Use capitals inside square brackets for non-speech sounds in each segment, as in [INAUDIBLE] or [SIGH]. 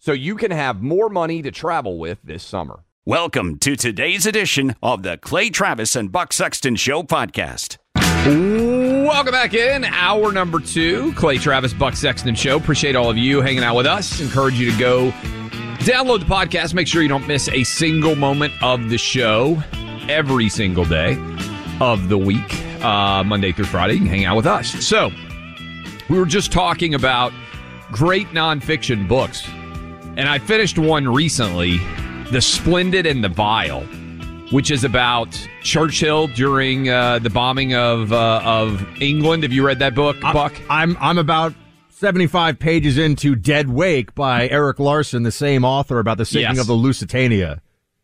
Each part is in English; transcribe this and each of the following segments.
so you can have more money to travel with this summer. Welcome to today's edition of the Clay Travis and Buck Sexton Show podcast. Welcome back in. Hour number two, Clay Travis, Buck Sexton Show. Appreciate all of you hanging out with us. Encourage you to go download the podcast. Make sure you don't miss a single moment of the show every single day of the week, uh, Monday through Friday. You can hang out with us. So, we were just talking about great nonfiction books, and I finished one recently The Splendid and the Vile, which is about Churchill during uh, the bombing of, uh, of England. Have you read that book, Buck? I'm, I'm about 75 pages into Dead Wake by Erik Larson, the same author about the sinking Yes. of the Lusitania.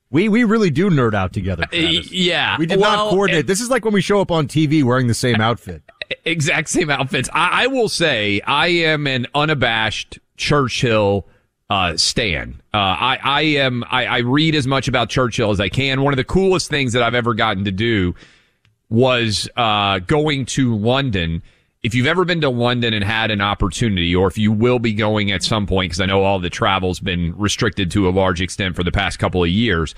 We we really do nerd out together. Travis. yeah. We did Well, not coordinate. This is like when we show up on TV wearing the same outfit. [LAUGHS] exact same outfits. I, I will say I am an unabashed Churchill uh, stan. Uh, I, I am. I, I read as much about Churchill as I can. One of the coolest things that I've ever gotten to do was uh, going to London. If you've ever been to London and had an opportunity, or if you will be going at some point, because I know all the travel's been restricted to a large extent for the past couple of years,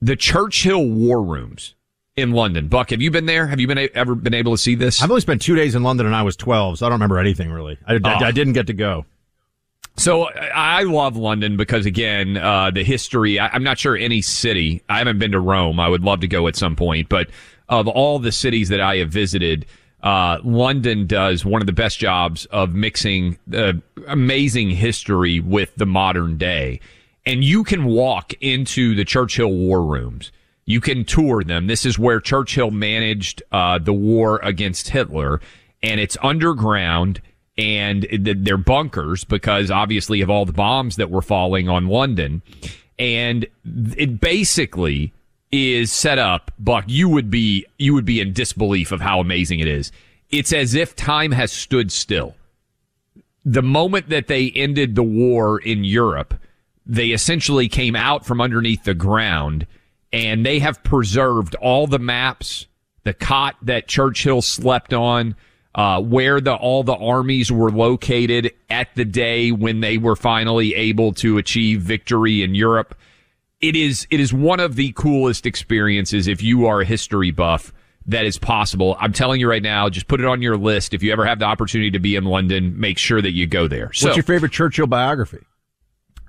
the Churchill War Rooms in London. Buck, have you been there? Have you been a- ever been able to see this? I've only spent two days in London and I was 12, so I don't remember anything really. I, I- Oh. I didn't get to go. So I love London because again, uh, the history. I, I'm not sure any city. I haven't been to Rome. I would love to go at some point, but of all the cities that I have visited, uh, London does one of the best jobs of mixing amazing history with the modern day. And you can walk into the Churchill War Rooms. You can tour them. This is where Churchill managed uh, the war against Hitler, and it's underground and th- they're bunkers because obviously of all the bombs that were falling on London. And it basically is set up, Buck, you would be, you would be in disbelief of how amazing it is. It's as if time has stood still. The moment that they ended the war in Europe, they essentially came out from underneath the ground and they have preserved all the maps, the cot that Churchill slept on, uh, where the all the armies were located at the day when they were finally able to achieve victory in Europe. It is it is one of the coolest experiences if you are a history buff that is possible. I'm telling you right now, just put it on your list. If you ever have the opportunity to be in London, make sure that you go there. So, What's your favorite Churchill biography?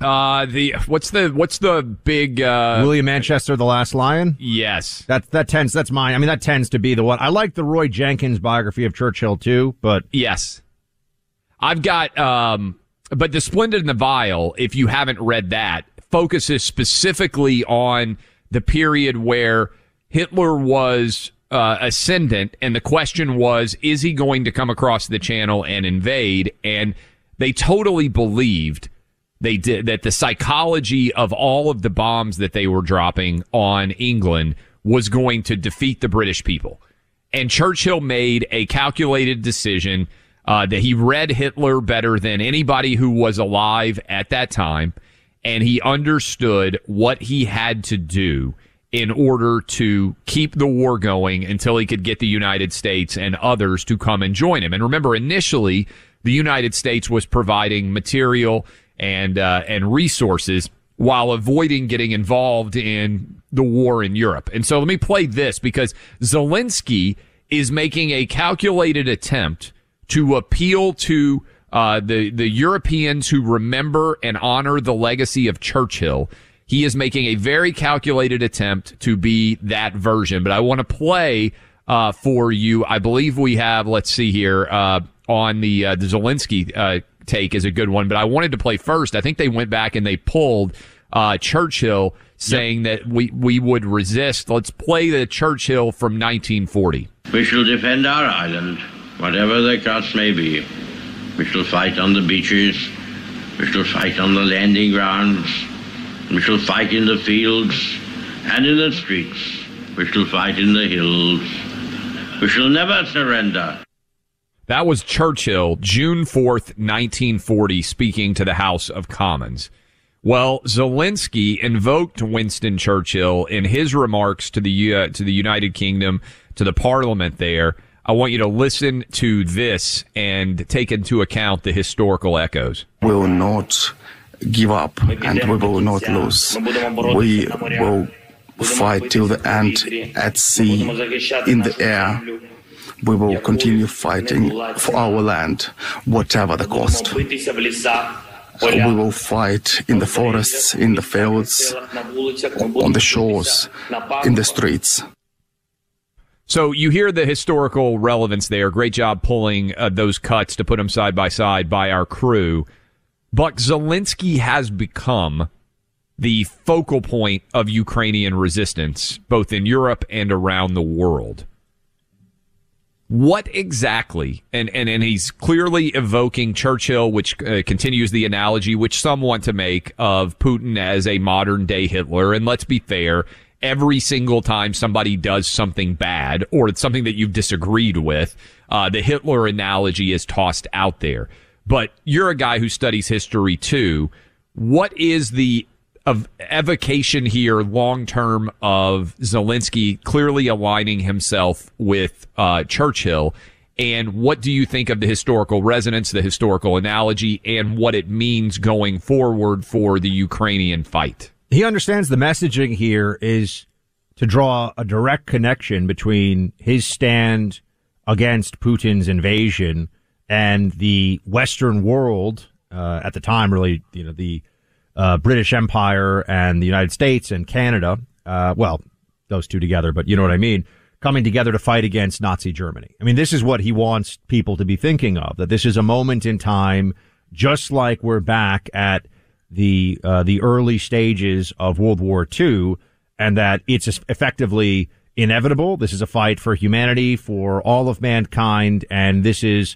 Uh, the what's the what's the big uh, William Manchester, The Last Lion. yes That that tends that's mine. I mean that tends to be the one. I like the Roy Jenkins biography of Churchill too, but Yes. I've got, um, but The Splendid and the Vile, if you haven't read that, focuses specifically on the period where Hitler was uh, ascendant, and the question was, is he going to come across the channel and invade? And they totally believed they did that the psychology of all of the bombs that they were dropping on England was going to defeat the British people. And Churchill made a calculated decision uh, that he read Hitler better than anybody who was alive at that time. And he understood what he had to do in order to keep the war going until he could get the United States and others to come and join him. And remember, initially, the United States was providing material and uh, and resources while avoiding getting involved in the war in Europe. And so let me play this because Zelensky is making a calculated attempt to appeal to uh, the the Europeans who remember and honor the legacy of Churchill. He is making a very calculated attempt to be that version. But I want to play uh, for you. I believe we have. Let's see here uh, on the uh, the Zelensky uh, take is a good one, but I wanted to play first. I think they went back and they pulled uh, Churchill saying yep. that we, we would resist. Let's play the Churchill from 1940. We shall defend our island, whatever the cost may be. We shall fight on the beaches. We shall fight on the landing grounds. We shall fight in the fields and in the streets. We shall fight in the hills. We shall never surrender. That was Churchill, June 4th, 1940, speaking to the House of Commons. Well, Zelensky invoked Winston Churchill in his remarks to the uh, to the United Kingdom, to the Parliament there. I want you to listen to this and take into account the historical echoes. Will not give up and we will not lose. We will fight till the end at sea, in the air, we will continue fighting for our land, whatever the cost. We will fight in the forests, in the fields, on the shores, in the streets. So you hear the historical relevance there. Great job pulling uh, those cuts to put them side by side by our crew. But Zelensky has become the focal point of Ukrainian resistance, both in Europe and around the world. What exactly? And, and, and he's clearly evoking Churchill, which uh, continues the analogy, which some want to make of Putin as a modern day Hitler. And let's be fair. Every single time somebody does something bad or it's something that you've disagreed with, uh, the Hitler analogy is tossed out there. But you're a guy who studies history too. What is the of evocation here long term of Zelensky clearly aligning himself with uh, Churchill. And what do you think of the historical resonance, the historical analogy, and what it means going forward for the Ukrainian fight? He understands the messaging here is to draw a direct connection between his stand against Putin's invasion and the Western world uh, at the time, really, you know, the uh, British Empire and the United States and Canada, uh, well, those two together, but you know what I mean, coming together to fight against Nazi Germany. I mean, this is what he wants people to be thinking of, that this is a moment in time, just like we're back at the, uh, the early stages of World War II, and that it's effectively inevitable. This is a fight for humanity, for all of mankind, and this is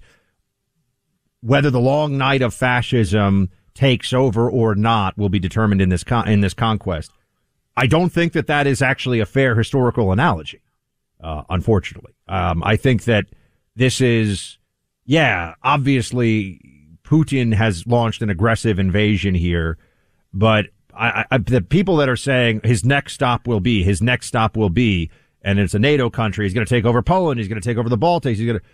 whether the long night of fascism takes over or not will be determined in this con- in this conquest. I don't think that that is actually a fair historical analogy. Uh, unfortunately, um, I think that this is, yeah, obviously Putin has launched an aggressive invasion here, but I, I, the people that are saying his next stop will be his next stop will be, and it's a NATO country. He's going to take over Poland. He's going to take over the Baltics. He's going to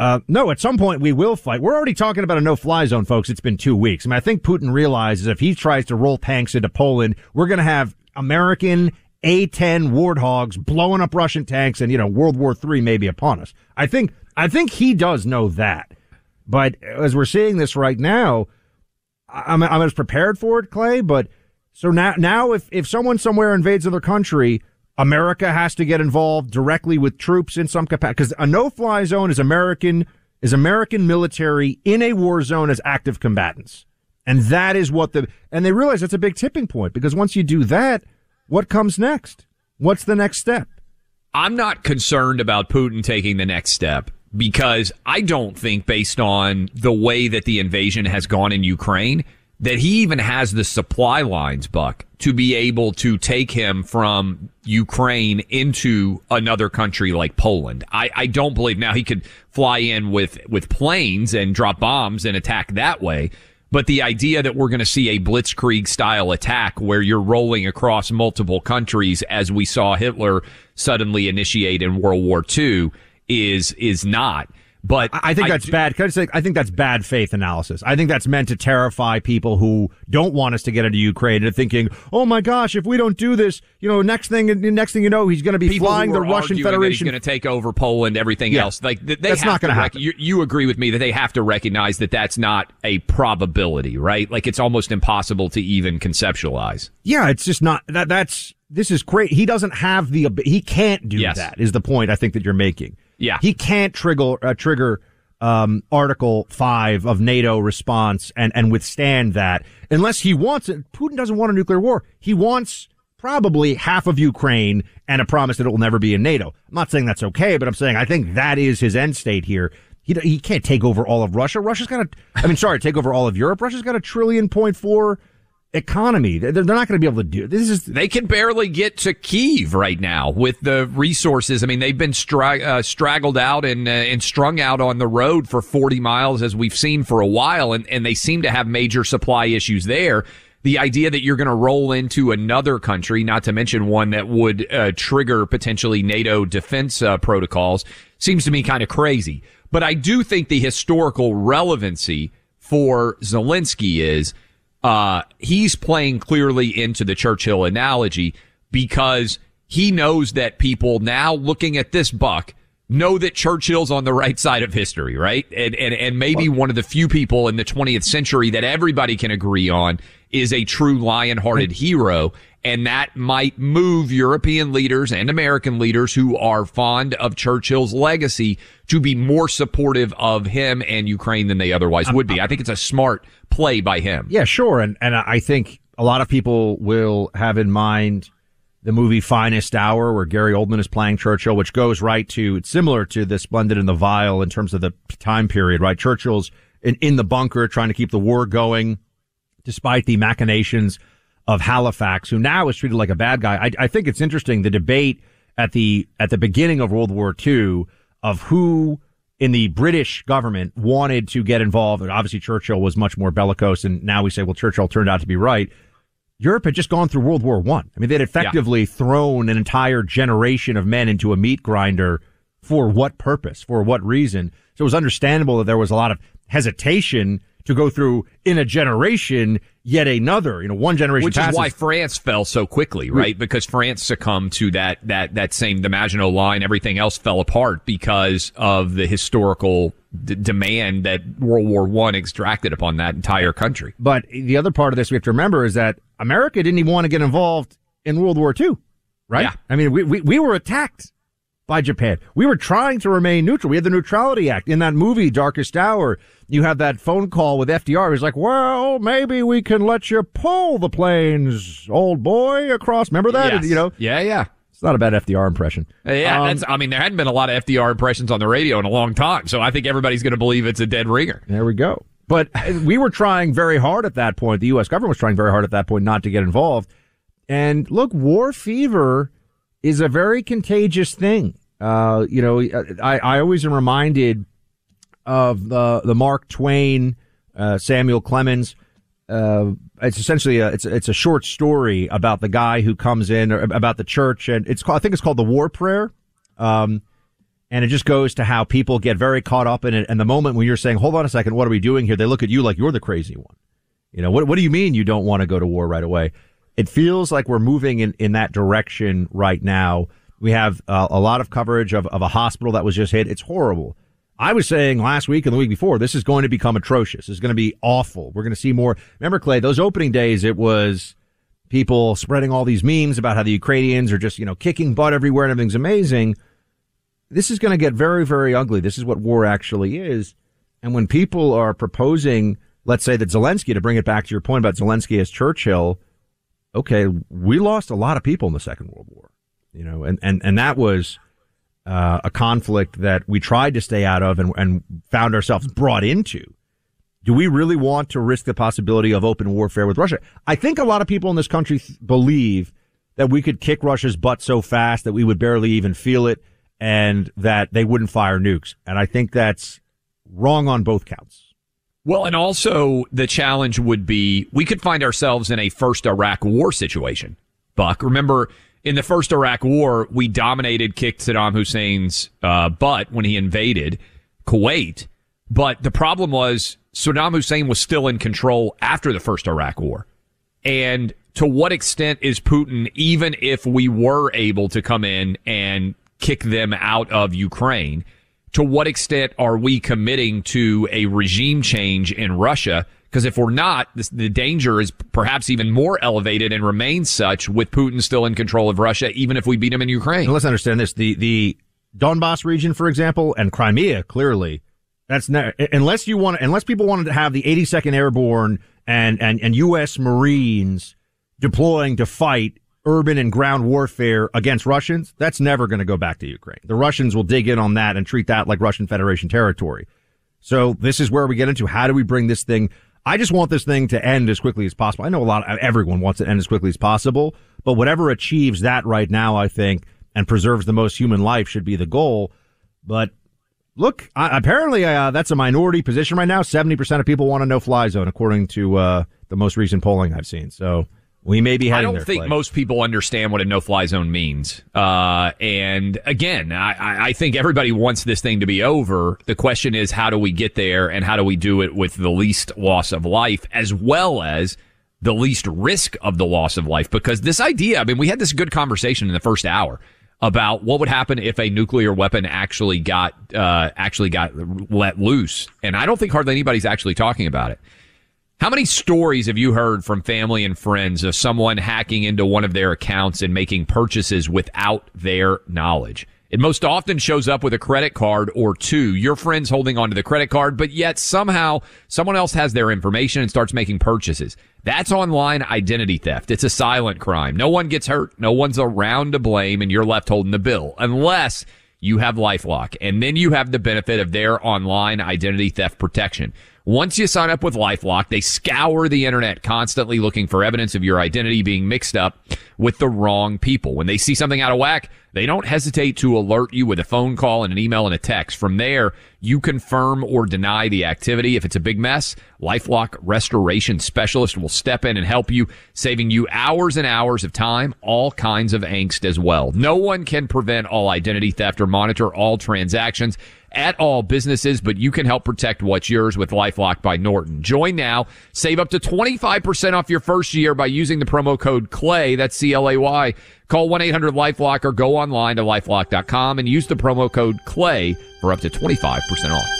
uh, no, at some point we will fight. We're already talking about a no-fly zone, folks. It's been two weeks. I mean, I think Putin realizes if he tries to roll tanks into Poland, we're going to have American A-10 warthogs blowing up Russian tanks, and you know, World War III may be upon us. I think, I think he does know that. But as we're seeing this right now, I'm, I'm as prepared for it, Clay. But so now, now if if someone somewhere invades another country, America has to get involved directly with troops in some capacity because a no-fly zone is American is American military in a war zone as active combatants. And that is what the and they realize that's a big tipping point because once you do that, what comes next? What's the next step? I'm not concerned about Putin taking the next step because I don't think, based on the way that the invasion has gone in Ukraine, that he even has the supply lines, Buck, to be able to take him from Ukraine into another country like Poland. I, I don't believe now he could fly in with, with planes and drop bombs and attack that way. But the idea that we're going to see a blitzkrieg style attack where you're rolling across multiple countries as we saw Hitler suddenly initiate in World War II is, is not. But I think that's bad. Can I, say, I think that's bad faith analysis. I think that's meant to terrify people who don't want us to get into Ukraine and thinking, "Oh my gosh, if we don't do this, you know, next thing, next thing you know, he's going to be flying the Russian Federation. He's going to take over Poland, everything yeah. else. Like they that's not going to happen. You, you agree with me that they have to recognize that that's not a probability, right? Like it's almost impossible to even conceptualize. Yeah, it's just not that. That's this is great. He doesn't have the he can't do yes. that. Is the point I think that you're making. Yeah. He can't trigger, uh, trigger, um, Article 5 of NATO response and, and withstand that unless he wants it. Putin doesn't want a nuclear war. He wants probably half of Ukraine and a promise that it will never be in NATO. I'm not saying that's okay, but I'm saying I think that is his end state here. He, he can't take over all of Russia. Russia's got a, I mean, sorry, take over all of Europe. Russia's got a trillion point four economy. They're, they're not going to be able to do this. Is they can barely get to Kiev right now with the resources. I mean, they've been stra- uh, straggled out and uh, and strung out on the road for 40 miles as we've seen for a while, and and they seem to have major supply issues there. The idea that you're going to roll into another country, not to mention one that would uh, trigger potentially NATO defense uh, protocols, seems to me kind of crazy. But I do think the historical relevancy for Zelensky is uh, he's playing clearly into the Churchill analogy because he knows that people now looking at this buck know that Churchill's on the right side of history, right? And, and, and maybe one of the few people in the 20th century that everybody can agree on is a true lion-hearted hero. And that might move European leaders and American leaders who are fond of Churchill's legacy to be more supportive of him and Ukraine than they otherwise would be. I think it's a smart play by him. Yeah, sure. And, and I think a lot of people will have in mind the movie Finest Hour, where Gary Oldman is playing Churchill, which goes right to, it's similar to The Splendid and the Vile in terms of the time period, right? Churchill's in, in the bunker trying to keep the war going despite the machinations of Halifax, who now is treated like a bad guy. I, I think it's interesting the debate at the, at the beginning of World War II of who in the British government wanted to get involved. And Obviously, Churchill was much more bellicose, and now we say, well, Churchill turned out to be right. Europe had just gone through World War One. I. I mean, they'd effectively yeah. thrown an entire generation of men into a meat grinder. For what purpose? For what reason? So it was understandable that there was a lot of hesitation to go through in a generation yet another. You know, one generation. Which passes. is why France fell so quickly, right? Because France succumbed to that that that same the Maginot Line. Everything else fell apart because of the historical d- demand that World War One extracted upon that entire country. But the other part of this we have to remember is that America didn't even want to get involved in World War Two, right? Yeah. I mean, we, we, we were attacked by Japan. We were trying to remain neutral. We had the Neutrality Act in that movie, Darkest Hour. You have that phone call with FDR. He's like, well, maybe we can let you pull the planes, old boy, across. Remember that? Yes. You know? Yeah, yeah. It's not a bad FDR impression. Uh, yeah, um, I mean, there hadn't been a lot of FDR impressions on the radio in a long time, so I think everybody's going to believe it's a dead ringer. There we go. But we were trying very hard at that point. The U.S. government was trying very hard at that point not to get involved. And look, war fever is a very contagious thing. Uh, you know, I, I always am reminded of the the Mark Twain, uh, Samuel Clemens. Uh, it's essentially a it's it's a short story about the guy who comes in about the church, and it's called I think it's called the War Prayer. Um, and it just goes to how people get very caught up in it. And the moment when you're saying, "Hold on a second, what are we doing here?" They look at you like you're the crazy one. You know what? What do you mean you don't want to go to war right away? It feels like we're moving in in that direction right now we have uh, a lot of coverage of, of a hospital that was just hit. It's horrible. I was saying last week and the week before, this is going to become atrocious. It's going to be awful. We're going to see more. Remember, Clay, those opening days, it was people spreading all these memes about how the Ukrainians are just, you know, kicking butt everywhere and everything's amazing. This is going to get very, very ugly. This is what war actually is. And when people are proposing, let's say that Zelensky, to bring it back to your point about Zelensky as Churchill, okay, we lost a lot of people in the Second World War you know, and, and, and that was uh, a conflict that we tried to stay out of and, and found ourselves brought into. Do we really want to risk the possibility of open warfare with Russia? I think a lot of people in this country th- believe that we could kick Russia's butt so fast that we would barely even feel it and that they wouldn't fire nukes. And I think that's wrong on both counts. Well, and also the challenge would be we could find ourselves in a first Iraq war situation. Buck, remember in the first Iraq war, we dominated, kicked Saddam Hussein's uh, butt when he invaded Kuwait. But the problem was Saddam Hussein was still in control after the first Iraq war. And to what extent is Putin, even if we were able to come in and kick them out of Ukraine, to what extent are we committing to a regime change in Russia? Because if we're not, this, the danger is perhaps even more elevated and remains such with Putin still in control of Russia, even if we beat him in Ukraine. And let's understand this: the the Donbass region, for example, and Crimea, clearly, that's not, unless you want, unless people wanted to have the 82nd Airborne and and and U.S. Marines deploying to fight urban and ground warfare against Russians, that's never going to go back to Ukraine. The Russians will dig in on that and treat that like Russian Federation territory. So this is where we get into how do we bring this thing. I just want this thing to end as quickly as possible. I know a lot of everyone wants it to end as quickly as possible, but whatever achieves that right now, I think, and preserves the most human life should be the goal. But look, uh, apparently uh, that's a minority position right now. 70% of people want a no fly zone, according to uh, the most recent polling I've seen. So we may be heading I don't think most people understand what a no-fly zone means. Uh, and again, I, I think everybody wants this thing to be over. The question is, how do we get there, and how do we do it with the least loss of life, as well as the least risk of the loss of life? Because this idea, I mean, we had this good conversation in the first hour about what would happen if a nuclear weapon actually got uh, actually got let loose, and I don't think hardly anybody's actually talking about it. How many stories have you heard from family and friends of someone hacking into one of their accounts and making purchases without their knowledge? It most often shows up with a credit card or two. Your friend's holding onto the credit card, but yet somehow someone else has their information and starts making purchases. That's online identity theft. It's a silent crime. No one gets hurt. No one's around to blame and you're left holding the bill unless you have LifeLock. And then you have the benefit of their online identity theft protection. Once you sign up with LifeLock, they scour the internet constantly looking for evidence of your identity being mixed up with the wrong people. When they see something out of whack, they don't hesitate to alert you with a phone call and an email and a text. From there, you confirm or deny the activity. If it's a big mess, LifeLock restoration specialist will step in and help you, saving you hours and hours of time, all kinds of angst as well. No one can prevent all identity theft or monitor all transactions at all businesses, but you can help protect what's yours with LifeLock by Norton. Join now. Save up to 25% off your first year by using the promo code CLAY. That's C-L-A-Y. Call 1-800-LifeLock or go online to lifelock.com and use the promo code CLAY for up to 25% off.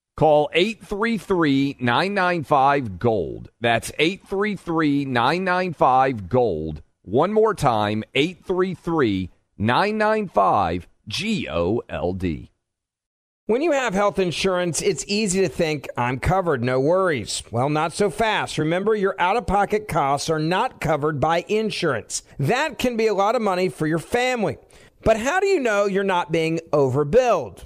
Call 833 995 Gold. That's 833 995 Gold. One more time 833 995 G O L D. When you have health insurance, it's easy to think, I'm covered, no worries. Well, not so fast. Remember, your out of pocket costs are not covered by insurance. That can be a lot of money for your family. But how do you know you're not being overbilled?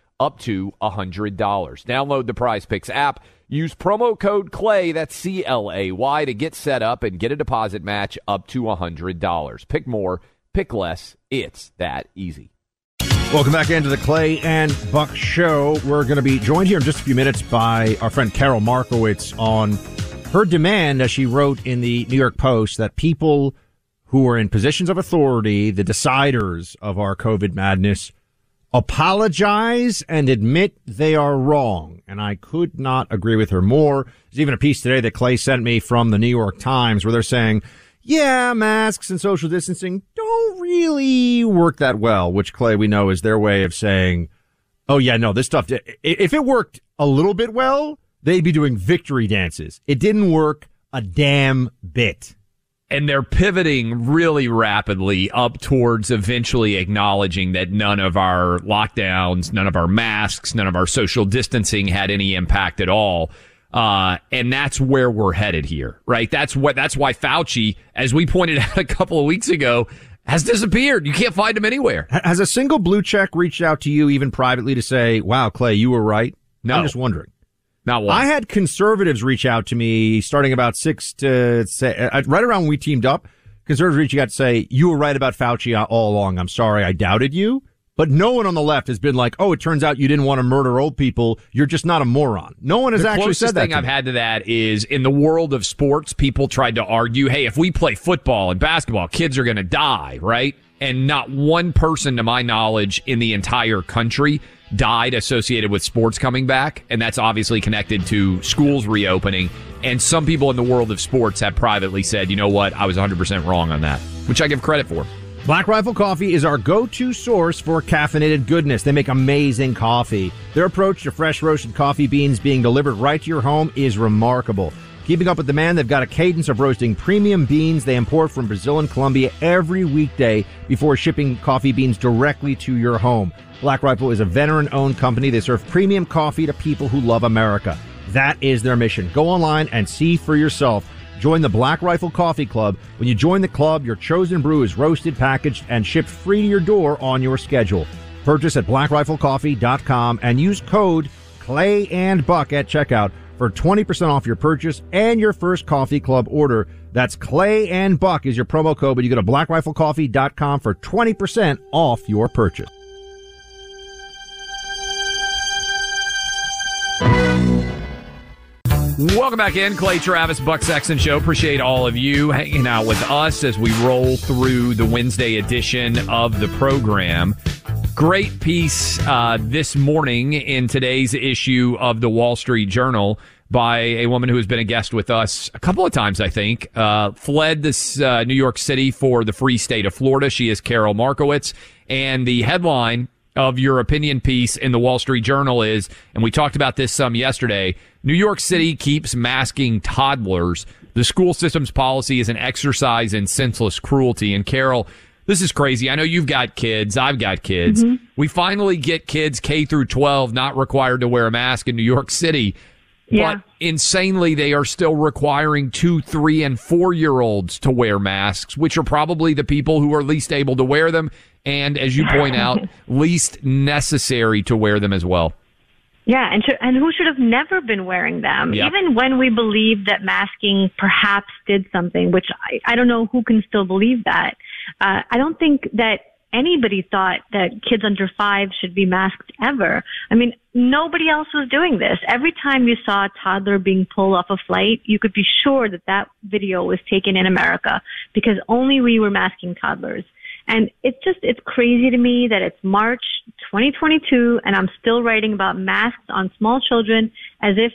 up to $100. Download the Prize Picks app. Use promo code CLAY, that's C L A Y, to get set up and get a deposit match up to $100. Pick more, pick less. It's that easy. Welcome back into the Clay and Buck Show. We're going to be joined here in just a few minutes by our friend Karol Markowicz on her demand, as she wrote in the New York Post, that people who are in positions of authority, the deciders of our COVID madness, apologize and admit they are wrong. And I could not agree with her more. There's even a piece today that Clay sent me from the New York Times where they're saying, yeah, masks and social distancing don't really work that well, which Clay we know is their way of saying, oh yeah, no, this stuff, if it worked a little bit well, they'd be doing victory dances. It didn't work a damn bit and they're pivoting really rapidly up towards eventually acknowledging that none of our lockdowns, none of our masks, none of our social distancing had any impact at all. Uh, and that's where we're headed here, right? That's what, that's why Fauci, as we pointed [LAUGHS] out a couple of weeks ago, has disappeared. You can't find him anywhere. Has a single blue check reached out to you even privately to say, wow, Clay, you were right? No. I'm just wondering. Not one. I had conservatives reach out to me starting about six to say, uh, right around when we teamed up. Conservatives reaching out to say, you were right about Fauci all along. I'm sorry I doubted you. But no one on the left has been like, oh, it turns out you didn't want to murder old people. You're just not a moron. No one has the actually said that. The thing I've had to that is in the world of sports, people tried to argue, hey, if we play football and basketball, kids are going to die, right? And not one person, to my knowledge, in the entire country died associated with sports coming back, and that's obviously connected to schools reopening. And some people in the world of sports have privately said, you know what, I was 100% wrong on that, which I give credit for. Black Rifle Coffee is our go-to source for caffeinated goodness. They make amazing coffee. Their approach to fresh roasted coffee beans being delivered right to your home is remarkable. Keeping up with demand, they've got a cadence of roasting premium beans they import from Brazil and Colombia every weekday before shipping coffee beans directly to your home. Black Rifle is a veteran owned company. They serve premium coffee to people who love America. That is their mission. Go online and see for yourself. Join the Black Rifle Coffee Club. When you join the club, your chosen brew is roasted, packaged, and shipped free to your door on your schedule. Purchase at blackriflecoffee.com and use code Clay and Buck at checkout for 20% off your purchase and your first coffee club order. That's Clay and Buck is your promo code, but you go to blackriflecoffee.com for 20% off your purchase. Welcome back in, Clay Travis, Buck Sexton Show. Appreciate all of you hanging out with us as we roll through the Wednesday edition of the program. Great piece uh, this morning in today's issue of the Wall Street Journal by a woman who has been a guest with us a couple of times, I think. Uh, fled this uh, New York City for the free state of Florida. She is Karol Markowicz, and the headline of your opinion piece in the Wall Street Journal is, and we talked about this some yesterday, New York City keeps masking toddlers. The school system's policy is an exercise in senseless cruelty. And Karol, this is crazy. I know you've got kids. I've got kids. Mm-hmm. We finally get kids K through 12 not required to wear a mask in New York City. Yeah. But insanely, they are still requiring two, three, and four year olds to wear masks, which are probably the people who are least able to wear them. And as you point out, [LAUGHS] least necessary to wear them as well. Yeah, and and who should have never been wearing them? Yep. Even when we believe that masking perhaps did something, which I, I don't know who can still believe that. Uh, I don't think that anybody thought that kids under five should be masked ever. I mean, nobody else was doing this. Every time you saw a toddler being pulled off a flight, you could be sure that that video was taken in America because only we were masking toddlers. And it's just, it's crazy to me that it's March 2022 and I'm still writing about masks on small children as if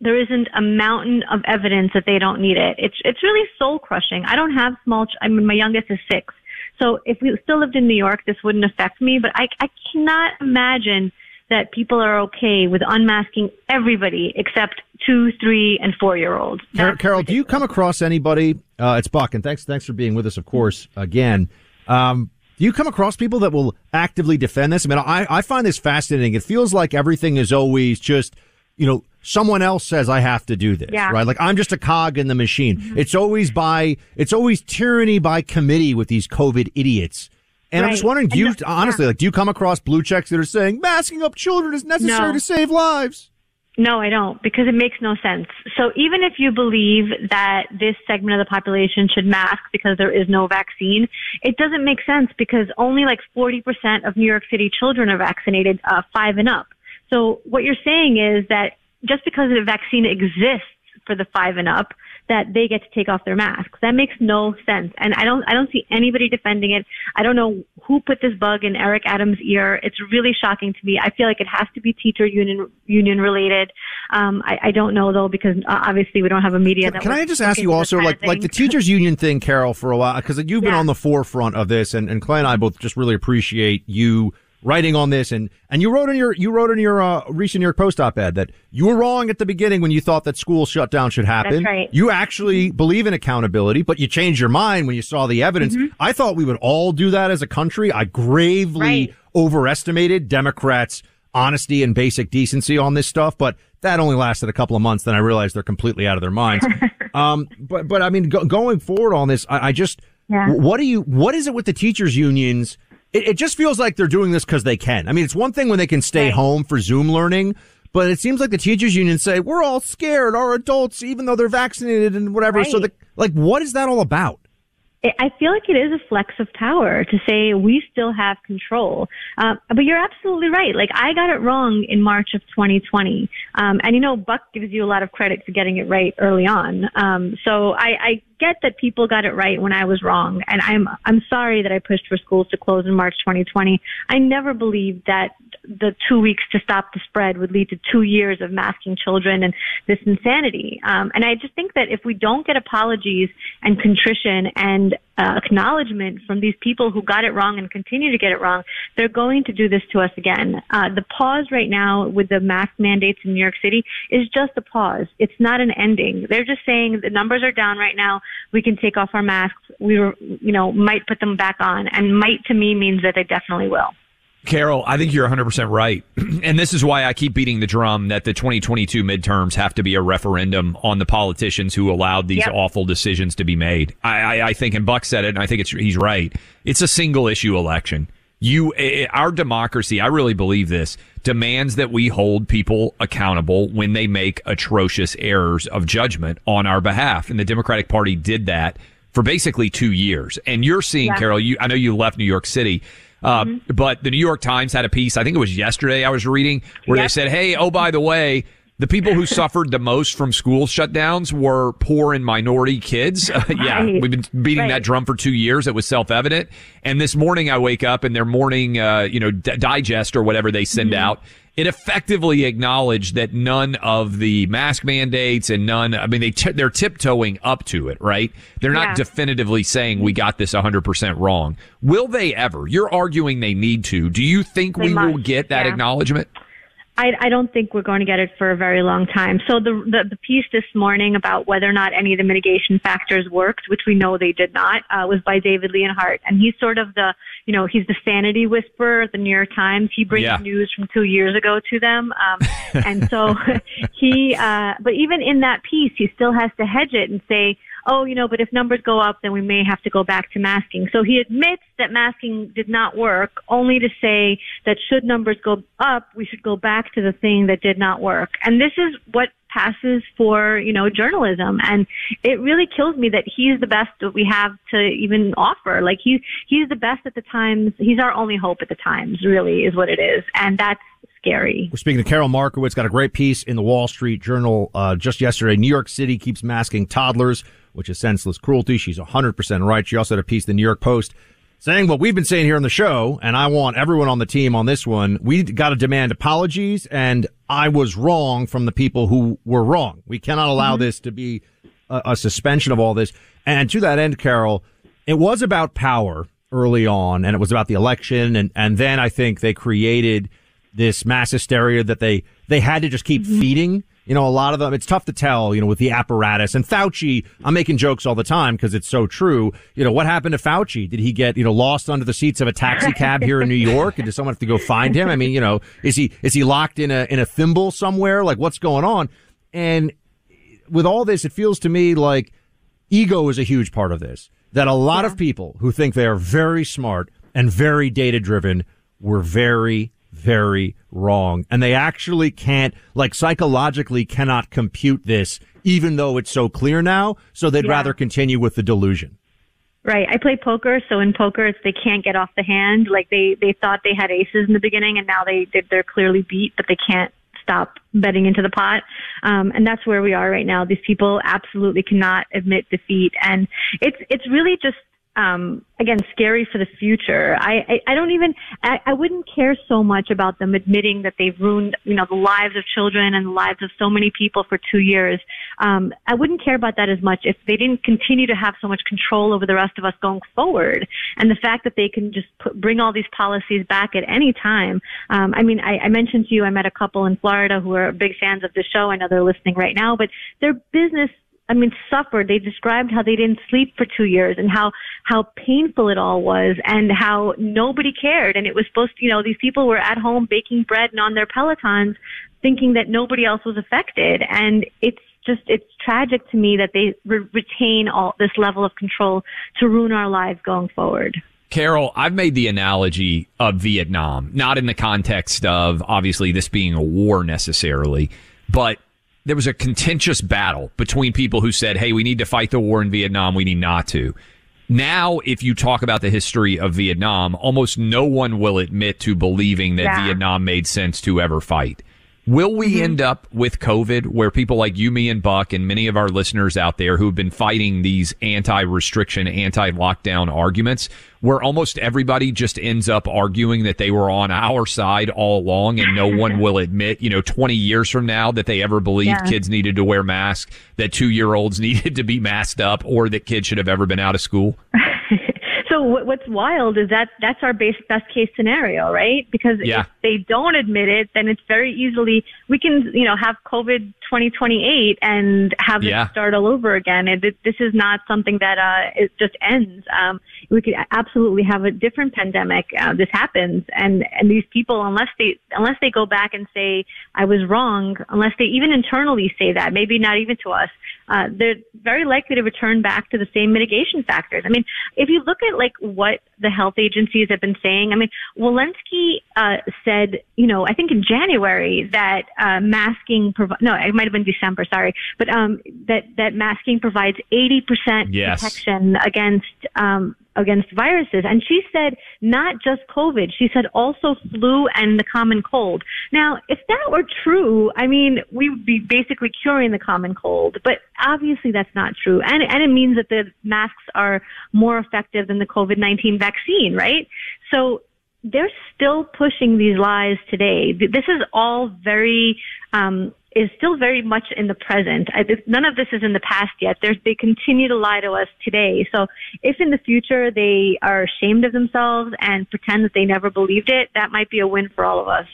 there isn't a mountain of evidence that they don't need it. It's, it's really soul crushing. I don't have small, ch- I mean, my youngest is six. So if we still lived in New York, this wouldn't affect me, but I, I cannot imagine that people are okay with unmasking everybody except two, three, and four year olds. Car- Karol, do you come across anybody? Uh, it's Buck, and thanks, thanks for being with us, of course. Again, um, do you come across people that will actively defend this? I mean, I, I find this fascinating. It feels like everything is always just, you know, someone else says I have to do this, Yeah. right? Like I'm just a cog in the machine. It's always by, it's always tyranny by committee with these COVID idiots. And I'm just wondering, do you the- honestly, like, do you come across blue checks that are saying masking up children is necessary No. to save lives? No, I don't, because it makes no sense. So even if you believe that this segment of the population should mask because there is no vaccine, it doesn't make sense because only like 40% of New York City children are vaccinated, uh, five and up. So what you're saying is that just because the vaccine exists for the five and up, that they get to take off their masks. That makes no sense. And I don't, I don't see anybody defending it. I don't know who put this bug in Eric Adams' ear. It's really shocking to me. I feel like it has to be teacher union, union related. Um, I, I don't know though, because uh, obviously we don't have a media that Can I just ask you also, like, like the teachers union thing, Karol, for a while, because you've been Yeah. on the forefront of this, and, and Clay and I both just really appreciate you writing on this, and and you wrote in your you wrote in your uh, recent New York Post op-ed that you were wrong at the beginning when you thought that school shutdown should happen. That's right. You actually believe in accountability, but you changed your mind when you saw the evidence. Mm-hmm. I thought we would all do that as a country. I gravely Right. overestimated Democrats' honesty and basic decency on this stuff, but that only lasted a couple of months. Then I realized they're completely out of their minds. [LAUGHS] um, but but I mean, go, going forward on this, I, I just Yeah. what do you what is it with the teachers unions? It, it just feels like they're doing this because they can. I mean, it's one thing when they can stay Right. home for Zoom learning. But it seems like the teachers union say we're all scared, our adults, even though they're vaccinated and whatever. So, the, like, what is that all about? I- I feel like it is a flex of power to say we still have control. Um, but you're absolutely right. Like I got it wrong in March of 2020, um, and you know Buck gives you a lot of credit for getting it right early on. Um, so I, I get that people got it right when I was wrong, and I'm I'm sorry that I pushed for schools to close in March 2020. I never believed that the two weeks to stop the spread would lead to two years of masking children and this insanity. Um, and I just think that if we don't get apologies and contrition and uh, acknowledgement from these people who got it wrong and continue to get it wrong, they're going to do this to us again. Uh, the pause right now with the mask mandates in New York City is just a pause. It's not an ending. They're just saying the numbers are down right now. We can take off our masks. We were, you know, might put them back on. And might to me means that they definitely will. Karol, I think you're 100% right. [CLEARS THROAT] and this is why I keep beating the drum that the 2022 midterms have to be a referendum on the politicians who allowed these Yep. awful decisions to be made. I, I, I think, and Buck said it, and I think it's, he's right. It's a single issue election. You, our democracy, I really believe this, demands that we hold people accountable when they make atrocious errors of judgment on our behalf. And the Democratic Party did that for basically two years. And you're seeing, Yeah. Carol, you, I know you left New York City. Uh, But the New York Times had a piece, I think it was yesterday I was reading, where they said, hey, oh, by the way, the people who suffered the most from school shutdowns were poor and minority kids. [LAUGHS] Uh, yeah, Right. we've been beating Right. that drum for two years. It was self evident. And this morning I wake up and their morning, uh, you know, d- digest or whatever they send Mm-hmm. out. It effectively acknowledged that none of the mask mandates and none, I mean, they t- they're tiptoeing up to it, right? They're not Yeah. definitively saying we got this 100% wrong. Will they ever? You're arguing they need to. Do you think They we will get that yeah. acknowledgement? I, I don't think we're going to get it for a very long time. So the, the the piece this morning about whether or not any of the mitigation factors worked, which we know they did not, uh, was by David Leonhardt, and he's sort of the you know he's the sanity whisperer at the New York Times. He brings Yeah. news from two years ago to them, um, [LAUGHS] and so [LAUGHS] he. Uh, but even in that piece, he still has to hedge it and say. Oh, you know, but if numbers go up, then we may have to go back to masking. So he admits that masking did not work, only to say that should numbers go up, we should go back to the thing that did not work. And this is what passes for, you know, journalism. And it really kills me that he's the best that we have to even offer. Like he, he's the best at the Times. He's our only hope at the Times, really, is what it is. And that's scary. We're speaking to Karol Markowicz. Got a great piece in the Wall Street Journal uh, just yesterday. New York City keeps masking toddlers, which is senseless cruelty. She's 100% right. She also had a piece in the New York Post saying what we've been saying here on the show, and I want everyone on the team on this one. We got to demand apologies, and I was wrong from the people who were wrong. We cannot allow mm-hmm. this to be a, a suspension of all this. And to that end, Karol, it was about power early on, and it was about the election, and and then I think they created this mass hysteria that they they had to just keep mm-hmm. feeding. You know, a lot of them. It's tough to tell. You know, with the apparatus and Fauci. I'm making jokes all the time because it's so true. You know, what happened to Fauci? Did he get you know lost under the seats of a taxi cab here in New York? And does someone have to go find him? I mean, you know, is he is he locked in a in a thimble somewhere? Like, what's going on? And with all this, it feels to me like ego is a huge part of this. That a lot of people who think they are very smart and very data driven were very, very wrong. And they actually can't, like psychologically cannot compute this, even though it's so clear now. So they'd Yeah. rather continue with the delusion. Right. I play poker, so in poker, it's they can't get off the hand. Like they they thought they had aces in the beginning, and now they they- they're clearly beat, but they can't stop betting into the pot. Um, and that's where we are right now. These people absolutely cannot admit defeat, and it's it's really just um, again scary for the future. I I, I don't even I, I wouldn't care so much about them admitting that they've ruined you know the lives of children and the lives of so many people for two years. Um, I wouldn't care about that as much if they didn't continue to have so much control over the rest of us going forward. And the fact that they can just put, bring all these policies back at any time. Um, I mean, I, I mentioned to you I met a couple in Florida who are big fans of the show. I know they're listening right now, but their business I mean, suffered. They described how they didn't sleep for two years and how, how painful it all was and how nobody cared. And it was supposed to, you know, these people were at home baking bread and on their Pelotons thinking that nobody else was affected. And it's just, it's tragic to me that they re- retain all this level of control to ruin our lives going forward. Karol, I've made the analogy of Vietnam, not in the context of obviously this being a war necessarily, but there was a contentious battle between people who said, hey, we need to fight the war in Vietnam, we need not to. Now, if you talk about the history of Vietnam, almost no one will admit to believing that Yeah. Vietnam made sense to ever fight. Will we mm-hmm. end up with COVID where people like you, me, and Buck, and many of our listeners out there who've been fighting these anti restriction, anti lockdown arguments, where almost everybody just ends up arguing that they were on our side all along and no one will admit, you know, 20 years from now that they ever believed Yeah. kids needed to wear masks, that two year olds [LAUGHS] needed to be masked up, or that kids should have ever been out of school? [LAUGHS] What- what's wild is that that's our base, best case scenario, right? Because Yeah. if they don't admit it, then it's very easily we can you know have COVID 2028 and have Yeah. it start all over again. And it, this is not something that uh it just ends. Um, we could absolutely have a different pandemic. Uh, this happens, and and these people, unless they unless they go back and say I was wrong, unless they even internally say that, maybe not even to us, uh, they're very likely to return back to the same mitigation factors. I mean, if you look at like what the health agencies have been saying, I mean, Walensky uh, said, you know, I think in January that uh, masking, provi- no, it might have been December, sorry, but um, that that masking provides 80% Yes. protection against um, against viruses. And she said not just COVID, she said also flu and the common cold. Now, if that were true, I mean, we would be basically curing the common cold, but obviously that's not true. And, and it means that the masks are more effective than the COVID-19 vaccine, right? So they're still pushing these lies today. This is all very um, is still very much in the present. I, none of this is in the past yet. There's, they continue to lie to us today. So if in the future they are ashamed of themselves and pretend that they never believed it, that might be a win for all of us.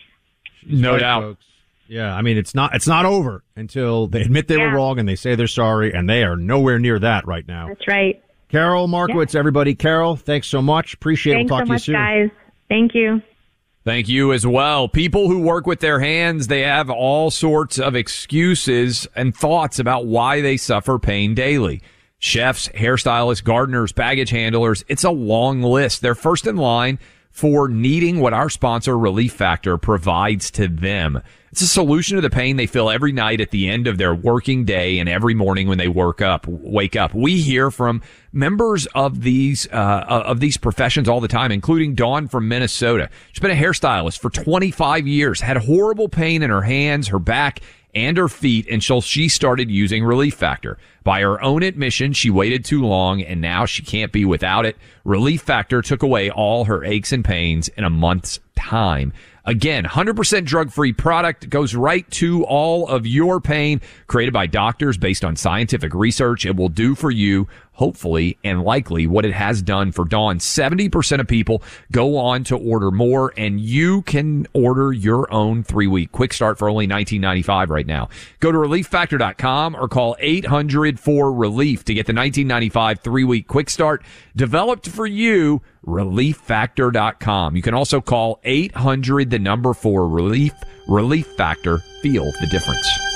No right, doubt. Folks. Yeah, I mean it's not it's not over until they admit they yeah. were wrong and they say they're sorry, and they are nowhere near that right now. That's right. Karol Markowicz, yeah. everybody. Karol, thanks so much. Appreciate it. We'll talk so to much, you soon. guys. Thank you. Thank you as well. People who work with their hands, they have all sorts of excuses and thoughts about why they suffer pain daily. Chefs, hairstylists, gardeners, baggage handlers, it's a long list. They're first in line for needing what our sponsor Relief Factor provides to them. It's a solution to the pain they feel every night at the end of their working day and every morning when they work up, wake up. We hear from members of these uh, of these professions all the time, including Dawn from Minnesota. She's been a hairstylist for 25 years, had horrible pain in her hands, her back, and her feet until she started using Relief Factor. By her own admission, she waited too long and now she can't be without it. Relief Factor took away all her aches and pains in a month's time. Again, 100% drug free product goes right to all of your pain created by doctors based on scientific research. It will do for you hopefully and likely what it has done for Dawn. 70% of people go on to order more and you can order your own three week quick start for only 19.95 right now. Go to relieffactor.com or call 800 for relief to get the 19.95 three week quick start developed for you. Relieffactor.com. You can also call 800 the number for relief. Relief Factor. Feel the difference.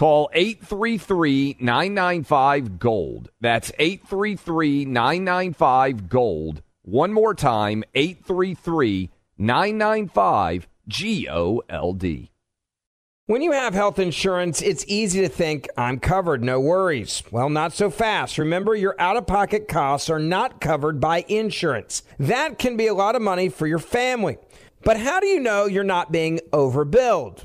Call 833 995 Gold. That's 833 995 Gold. One more time 833 995 G O L D. When you have health insurance, it's easy to think, I'm covered, no worries. Well, not so fast. Remember, your out of pocket costs are not covered by insurance. That can be a lot of money for your family. But how do you know you're not being overbilled?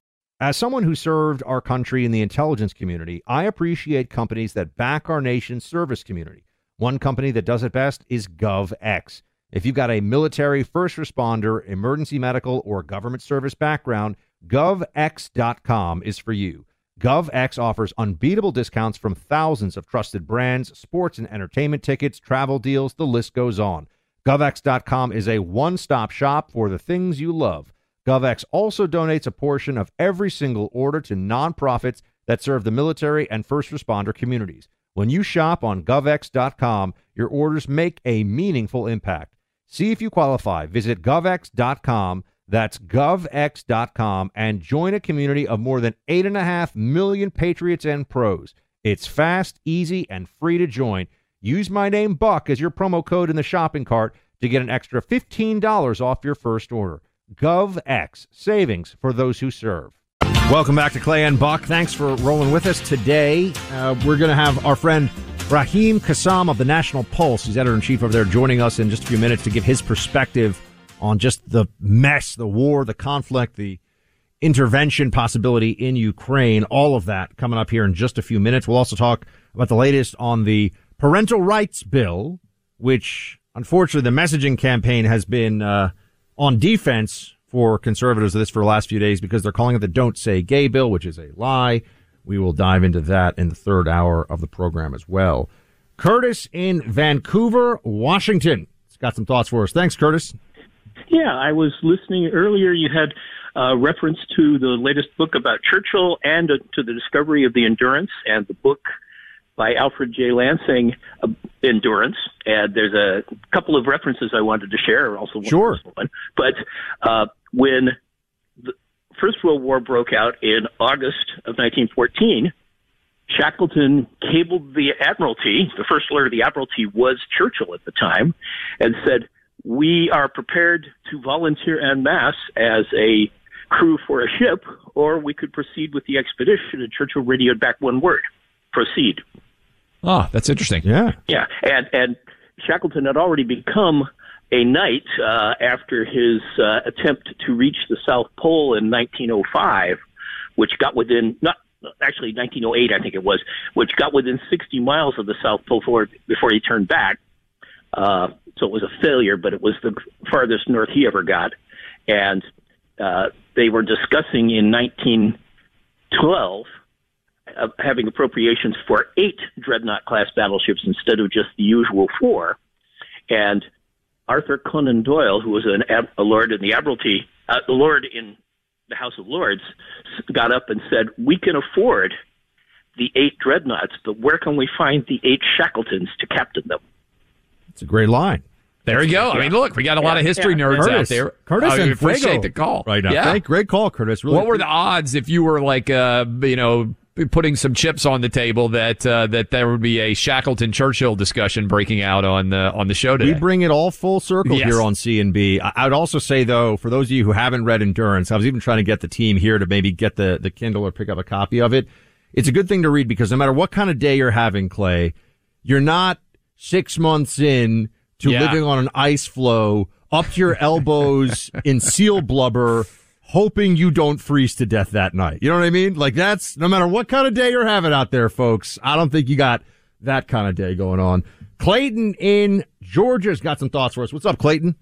As someone who served our country in the intelligence community, I appreciate companies that back our nation's service community. One company that does it best is GovX. If you've got a military, first responder, emergency medical, or government service background, govx.com is for you. GovX offers unbeatable discounts from thousands of trusted brands, sports and entertainment tickets, travel deals, the list goes on. GovX.com is a one stop shop for the things you love. GovX also donates a portion of every single order to nonprofits that serve the military and first responder communities. When you shop on GovX.com, your orders make a meaningful impact. See if you qualify. Visit GovX.com. That's GovX.com and join a community of more than 8.5 million patriots and pros. It's fast, easy, and free to join. Use my name Buck as your promo code in the shopping cart to get an extra $15 off your first order. GovX, savings for those who serve. Welcome back to Clay and Buck. Thanks for rolling with us today. Uh, we're going to have our friend Raheem Kassam of the National Pulse, he's editor in chief over there, joining us in just a few minutes to give his perspective on just the mess, the war, the conflict, the intervention possibility in Ukraine, all of that coming up here in just a few minutes. We'll also talk about the latest on the parental rights bill, which unfortunately the messaging campaign has been uh, on defense for conservatives of this for the last few days because they're calling it the Don't Say Gay bill, which is a lie. We will dive into that in the third hour of the program as well. Curtis in Vancouver, Washington. He's got some thoughts for us. Thanks, Curtis. Yeah, I was listening earlier. You had uh, reference to the latest book about Churchill and uh, to the discovery of the Endurance and the book by Alfred J. Lansing, uh, Endurance. And there's a couple of references I wanted to share, also sure. one. But uh, when the First World War broke out in August of 1914, Shackleton cabled the Admiralty, the first alert of the Admiralty was Churchill at the time, and said, we are prepared to volunteer en masse as a crew for a ship, or we could proceed with the expedition. And Churchill radioed back one word: proceed. Oh, that's interesting. Yeah, yeah, and and Shackleton had already become a knight uh, after his uh, attempt to reach the South Pole in 1905, which got within not actually 1908, I think it was, which got within 60 miles of the South Pole before before he turned back. Uh, so it was a failure, but it was the farthest north he ever got. And uh, they were discussing in 1912 uh, having appropriations for eight dreadnought class battleships instead of just the usual four. And Arthur Conan Doyle, who was an a lord in the Admiralty, uh, a lord in the House of Lords, got up and said, "We can afford the eight dreadnoughts, but where can we find the eight Shackletons to captain them?" It's a great line. There you go. Yeah. I mean, look, we got a lot of history nerds Curtis, out there. Curtis I and appreciate the call right now. Yeah. Great, great call, Curtis. Really what were the odds if you were like, uh, you know, putting some chips on the table that uh, that there would be a Shackleton Churchill discussion breaking out on the on the show today? We bring it all full circle yes. here on C and B. I would also say though, for those of you who haven't read Endurance, I was even trying to get the team here to maybe get the the Kindle or pick up a copy of it. It's a good thing to read because no matter what kind of day you're having, Clay, you're not six months in to yeah. living on an ice floe up to your elbows in seal blubber, hoping you don't freeze to death that night. You know what I mean? Like that's no matter what kind of day you're having out there, folks. I don't think you got that kind of day going on. Clayton in Georgia's got some thoughts for us. What's up, Clayton?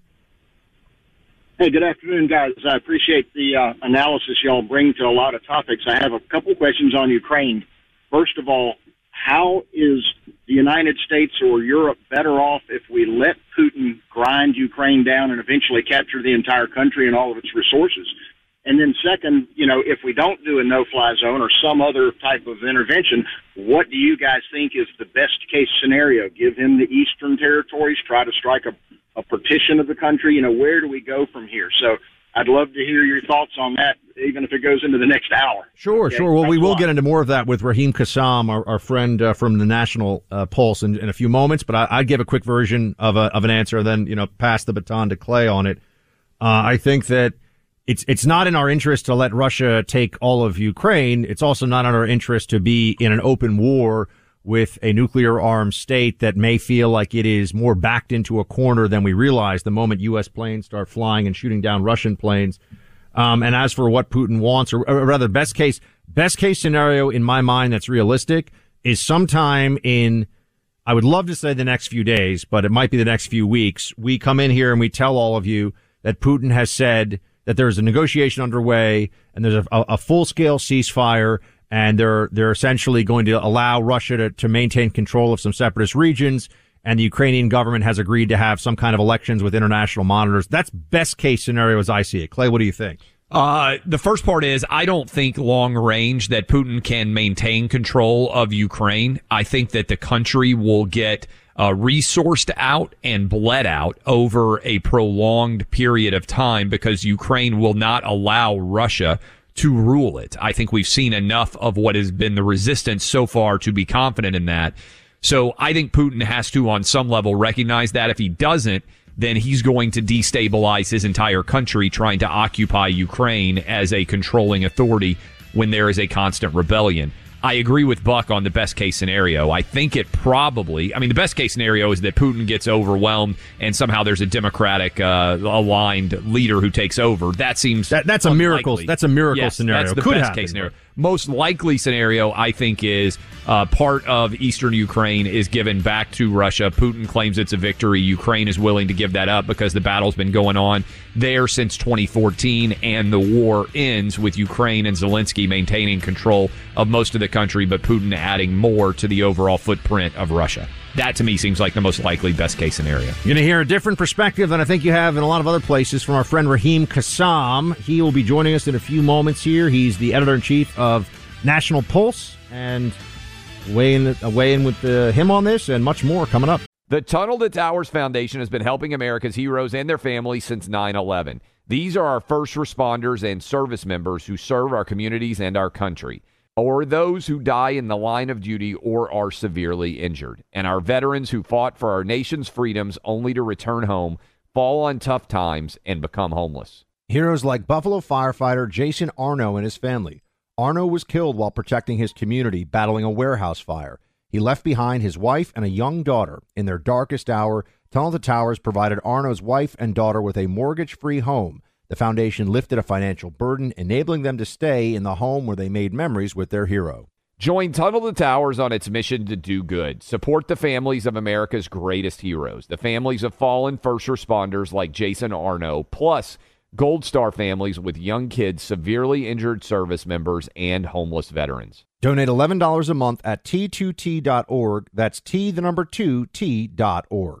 Hey, good afternoon, guys. I appreciate the uh, analysis y'all bring to a lot of topics. I have a couple questions on Ukraine. First of all, how is the United States or Europe better off if we let Putin grind Ukraine down and eventually capture the entire country and all of its resources? And then, second, you know, if we don't do a no fly zone or some other type of intervention, what do you guys think is the best case scenario? Give him the eastern territories, try to strike a, a partition of the country? You know, where do we go from here? So I'd love to hear your thoughts on that, even if it goes into the next hour. Sure, okay? sure. Well, we will get into more of that with Raheem Kassam, our, our friend uh, from the National uh, Pulse, in, in a few moments. But I, I'd give a quick version of a, of an answer, and then you know pass the baton to Clay on it. Uh, I think that it's it's not in our interest to let Russia take all of Ukraine. It's also not in our interest to be in an open war with a nuclear armed state that may feel like it is more backed into a corner than we realize the moment U.S. planes start flying and shooting down Russian planes. Um, and as for what Putin wants, or, or rather, best case, best case scenario in my mind that's realistic is sometime in, I would love to say the next few days, but it might be the next few weeks. We come in here and we tell all of you that Putin has said that there's a negotiation underway and there's a, a, a full scale ceasefire and they're they're essentially going to allow Russia to, to maintain control of some separatist regions and the Ukrainian government has agreed to have some kind of elections with international monitors. That's best case scenario as I see it. Clay, what do you think? Uh, the first part is I don't think long range that Putin can maintain control of Ukraine. I think that the country will get uh, resourced out and bled out over a prolonged period of time because Ukraine will not allow Russia to rule it. I think we've seen enough of what has been the resistance so far to be confident in that. So I think Putin has to, on some level, recognize that. If he doesn't, then he's going to destabilize his entire country trying to occupy Ukraine as a controlling authority when there is a constant rebellion. I agree with Buck on the best case scenario. I think it probably, I mean, the best case scenario is that Putin gets overwhelmed and somehow there's a Democratic uh, aligned leader who takes over. That seems that, that's a miracle. That's a miracle yes, scenario. That's the Could best happen, case scenario. Most likely scenario, I think, is uh, part of eastern Ukraine is given back to Russia. Putin claims it's a victory. Ukraine is willing to give that up because the battle's been going on there since 2014, and the war ends with Ukraine and Zelensky maintaining control of most of the country, but Putin adding more to the overall footprint of Russia. That to me seems like the most likely best case scenario. You're going to hear a different perspective than I think you have in a lot of other places from our friend Raheem Kassam. He will be joining us in a few moments here. He's the editor in chief of National Pulse and weigh in, uh, weigh in with uh, him on this and much more coming up. The Tunnel to Towers Foundation has been helping America's heroes and their families since 9 11. These are our first responders and service members who serve our communities and our country, or those who die in the line of duty or are severely injured, and our veterans who fought for our nation's freedoms only to return home, fall on tough times, and become homeless. Heroes like Buffalo firefighter Jason Arno and his family. Arno was killed while protecting his community battling a warehouse fire. He left behind his wife and a young daughter. In their darkest hour, Tunnel to Towers provided Arno's wife and daughter with a mortgage free home. The foundation lifted a financial burden, enabling them to stay in the home where they made memories with their hero. Join Tunnel to Towers on its mission to do good. Support the families of America's greatest heroes, the families of fallen first responders like Jason Arno, plus Gold Star families with young kids, severely injured service members, and homeless veterans. Donate $11 a month at t2t.org. That's T, the number 2, T.org.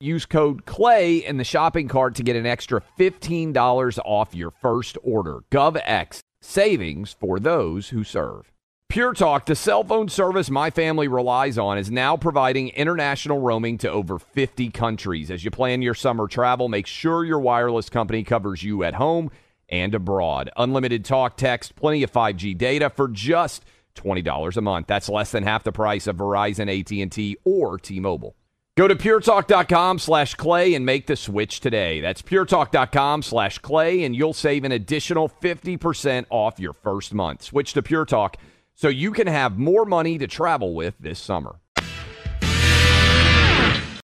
Use code CLAY in the shopping cart to get an extra $15 off your first order. GovX, savings for those who serve. Pure Talk, the cell phone service my family relies on, is now providing international roaming to over 50 countries. As you plan your summer travel, make sure your wireless company covers you at home and abroad. Unlimited talk, text, plenty of 5G data for just $20 a month. That's less than half the price of Verizon, AT&T, or T-Mobile. Go to puretalk.com slash clay and make the switch today. That's puretalk.com slash clay, and you'll save an additional 50% off your first month. Switch to Pure Talk so you can have more money to travel with this summer.